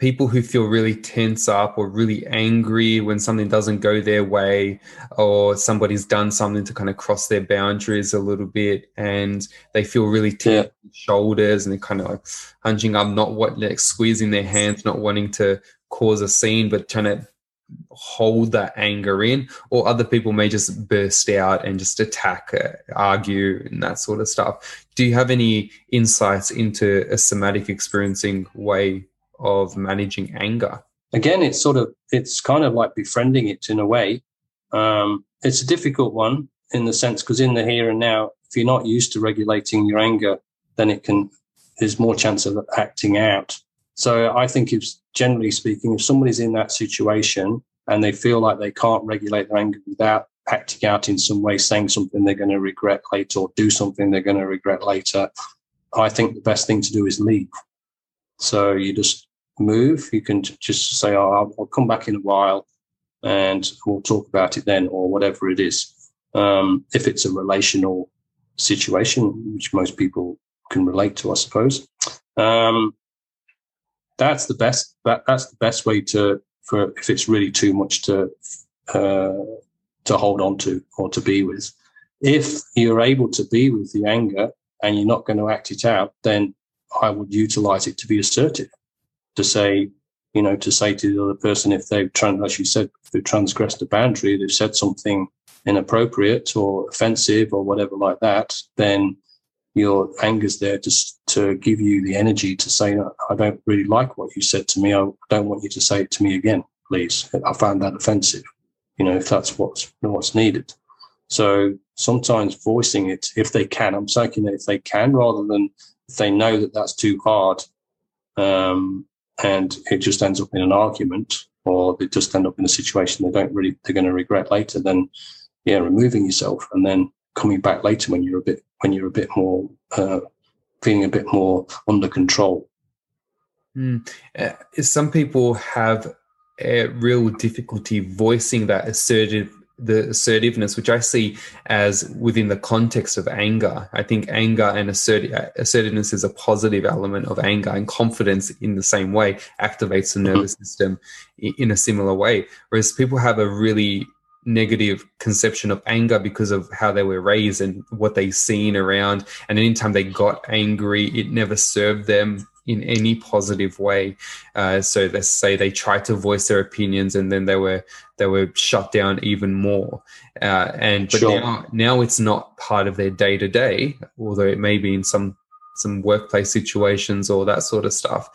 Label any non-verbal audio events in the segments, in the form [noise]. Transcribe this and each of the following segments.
people who feel really tense up or really angry when something doesn't go their way or somebody's done something to kind of cross their boundaries a little bit and they feel really tense yeah. shoulders and they're kind of like hunching up not what like squeezing their hands not wanting to cause a scene but trying to hold that anger in or other people may just burst out and just attack uh, argue and that sort of stuff do you have any insights into a somatic experiencing way of managing anger? Again, it's sort of it's kind of like befriending it in a way. Um, it's a difficult one in the sense because in the here and now, if you're not used to regulating your anger, then it can there's more chance of acting out. So I think if generally speaking, if somebody's in that situation and they feel like they can't regulate their anger without acting out in some way, saying something they're going to regret later or do something they're going to regret later, I think the best thing to do is leave. So you just move, you can just say, oh, I'll, I'll, come back in a while and we'll talk about it then, or whatever it is. Um, if it's a relational situation, which most people can relate to, I suppose. Um, that's the best. That, that's the best way to for if it's really too much to uh, to hold on to or to be with. If you're able to be with the anger and you're not going to act it out, then I would utilize it to be assertive to say, you know, to say to the other person if they've, as you said, they've transgressed a boundary, they've said something inappropriate or offensive or whatever like that, then your anger's there to, to give you the energy to say, I don't really like what you said to me. I don't want you to say it to me again, please. I found that offensive, you know, if that's what's, what's needed. So sometimes voicing it, if they can, I'm saying if they can, rather than if they know that that's too hard, um, and it just ends up in an argument or they just end up in a situation they don't really they're going to regret later then yeah removing yourself and then coming back later when you're a bit when you're a bit more uh, feeling a bit more under control mm. uh, some people have a real difficulty voicing that assertive the assertiveness, which I see as within the context of anger. I think anger and assert- assertiveness is a positive element of anger, and confidence in the same way activates the mm-hmm. nervous system in a similar way. Whereas people have a really negative conception of anger because of how they were raised and what they've seen around. And anytime they got angry, it never served them in any positive way. Uh, so let's say they tried to voice their opinions and then they were they were shut down even more. Uh, and but sure. now now it's not part of their day to day, although it may be in some some workplace situations or that sort of stuff.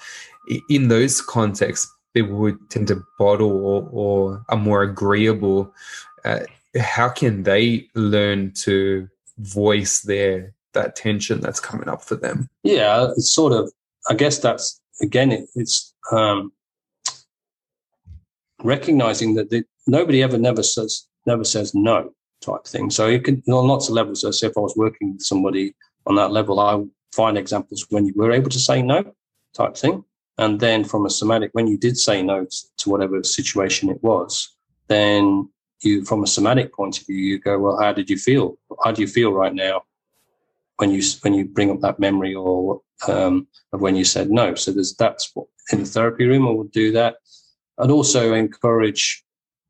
In those contexts, people would tend to bottle or, or are more agreeable. Uh, how can they learn to voice their that tension that's coming up for them? Yeah, it's sort of I guess that's again, it, it's um, recognizing that the, nobody ever never says never says no type thing. So you can on lots of levels. So if I was working with somebody on that level, I find examples when you were able to say no type thing. And then from a somatic, when you did say no to whatever situation it was, then you, from a somatic point of view, you go, well, how did you feel? How do you feel right now? when you when you bring up that memory or um, of when you said no. So there's that's what in the therapy room I would do that. I'd also encourage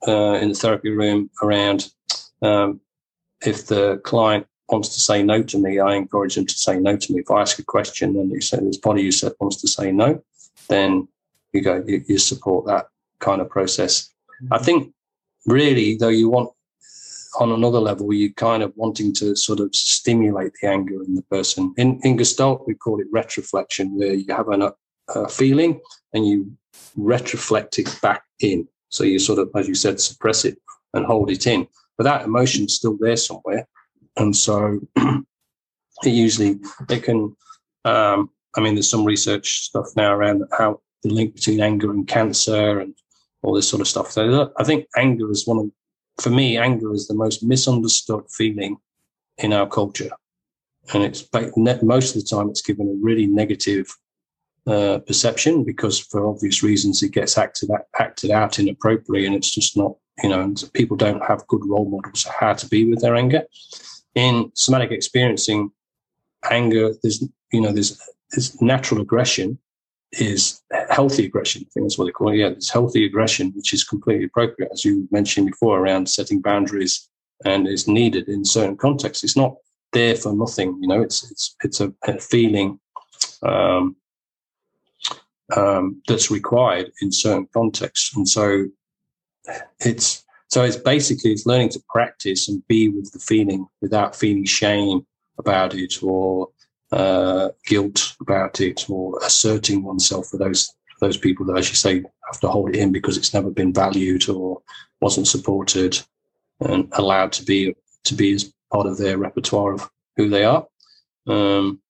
uh, in the therapy room around um, if the client wants to say no to me, I encourage them to say no to me. If I ask a question and you say this body you said wants to say no, then you go you, you support that kind of process. Mm-hmm. I think really though you want on another level, you're kind of wanting to sort of stimulate the anger in the person. In, in Gestalt, we call it retroflexion, where you have an, a feeling and you retroflect it back in. So you sort of, as you said, suppress it and hold it in. But that emotion's still there somewhere. And so [clears throat] it usually, it can, um, I mean, there's some research stuff now around how the link between anger and cancer and all this sort of stuff. So I think anger is one of for me, anger is the most misunderstood feeling in our culture. And it's most of the time it's given a really negative uh, perception because for obvious reasons it gets acted acted out inappropriately and it's just not you know people don't have good role models of how to be with their anger in somatic experiencing anger there's you know there's, there's natural aggression is healthy aggression. I think that's what they call it. Yeah, it's healthy aggression, which is completely appropriate, as you mentioned before, around setting boundaries and is needed in certain contexts. It's not there for nothing. You know, it's it's it's a, a feeling um, um, that's required in certain contexts, and so it's so it's basically it's learning to practice and be with the feeling without feeling shame about it or uh, guilt about it or asserting oneself for those for those people that, as you say, have to hold it in because it's never been valued or wasn't supported and allowed to be to be as part of their repertoire of who they are. Um,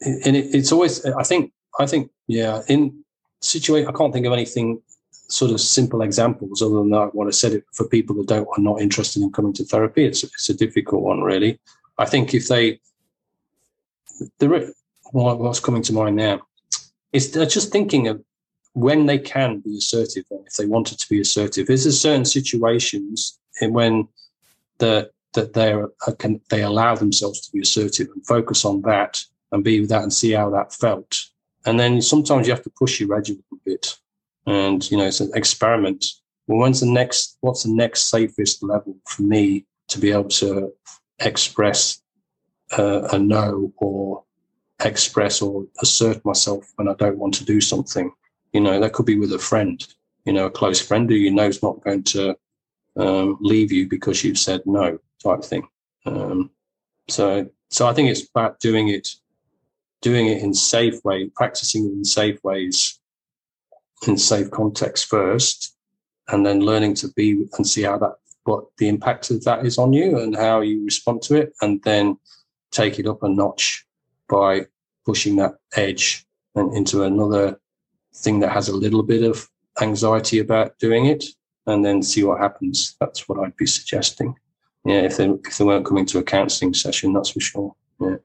and it, it's always, I think, I think, yeah, in situation, I can't think of anything sort of simple examples other than that. What I said it for people that don't are not interested in coming to therapy. It's it's a difficult one, really. I think if they, the what's coming to mind now is they're just thinking of when they can be assertive if they wanted to be assertive. Is there certain situations when the that they uh, can they allow themselves to be assertive and focus on that and be with that and see how that felt. And then sometimes you have to push your edge a little bit, and you know it's an experiment. Well, when's the next? What's the next safest level for me to be able to express uh, a no or express or assert myself when I don't want to do something? You know, that could be with a friend, you know, a close friend who you know is not going to um, leave you because you've said no, type thing. Um, so, so I think it's about doing it, doing it in safe way, practicing it in safe ways, in safe context first, and then learning to be and see how that, what the impact of that is on you and how you respond to it, and then take it up a notch by pushing that edge and into another thing that has a little bit of anxiety about doing it and then see what happens. That's what I'd be suggesting. Yeah, if they if they weren't coming to a counselling session, that's for sure. Yeah.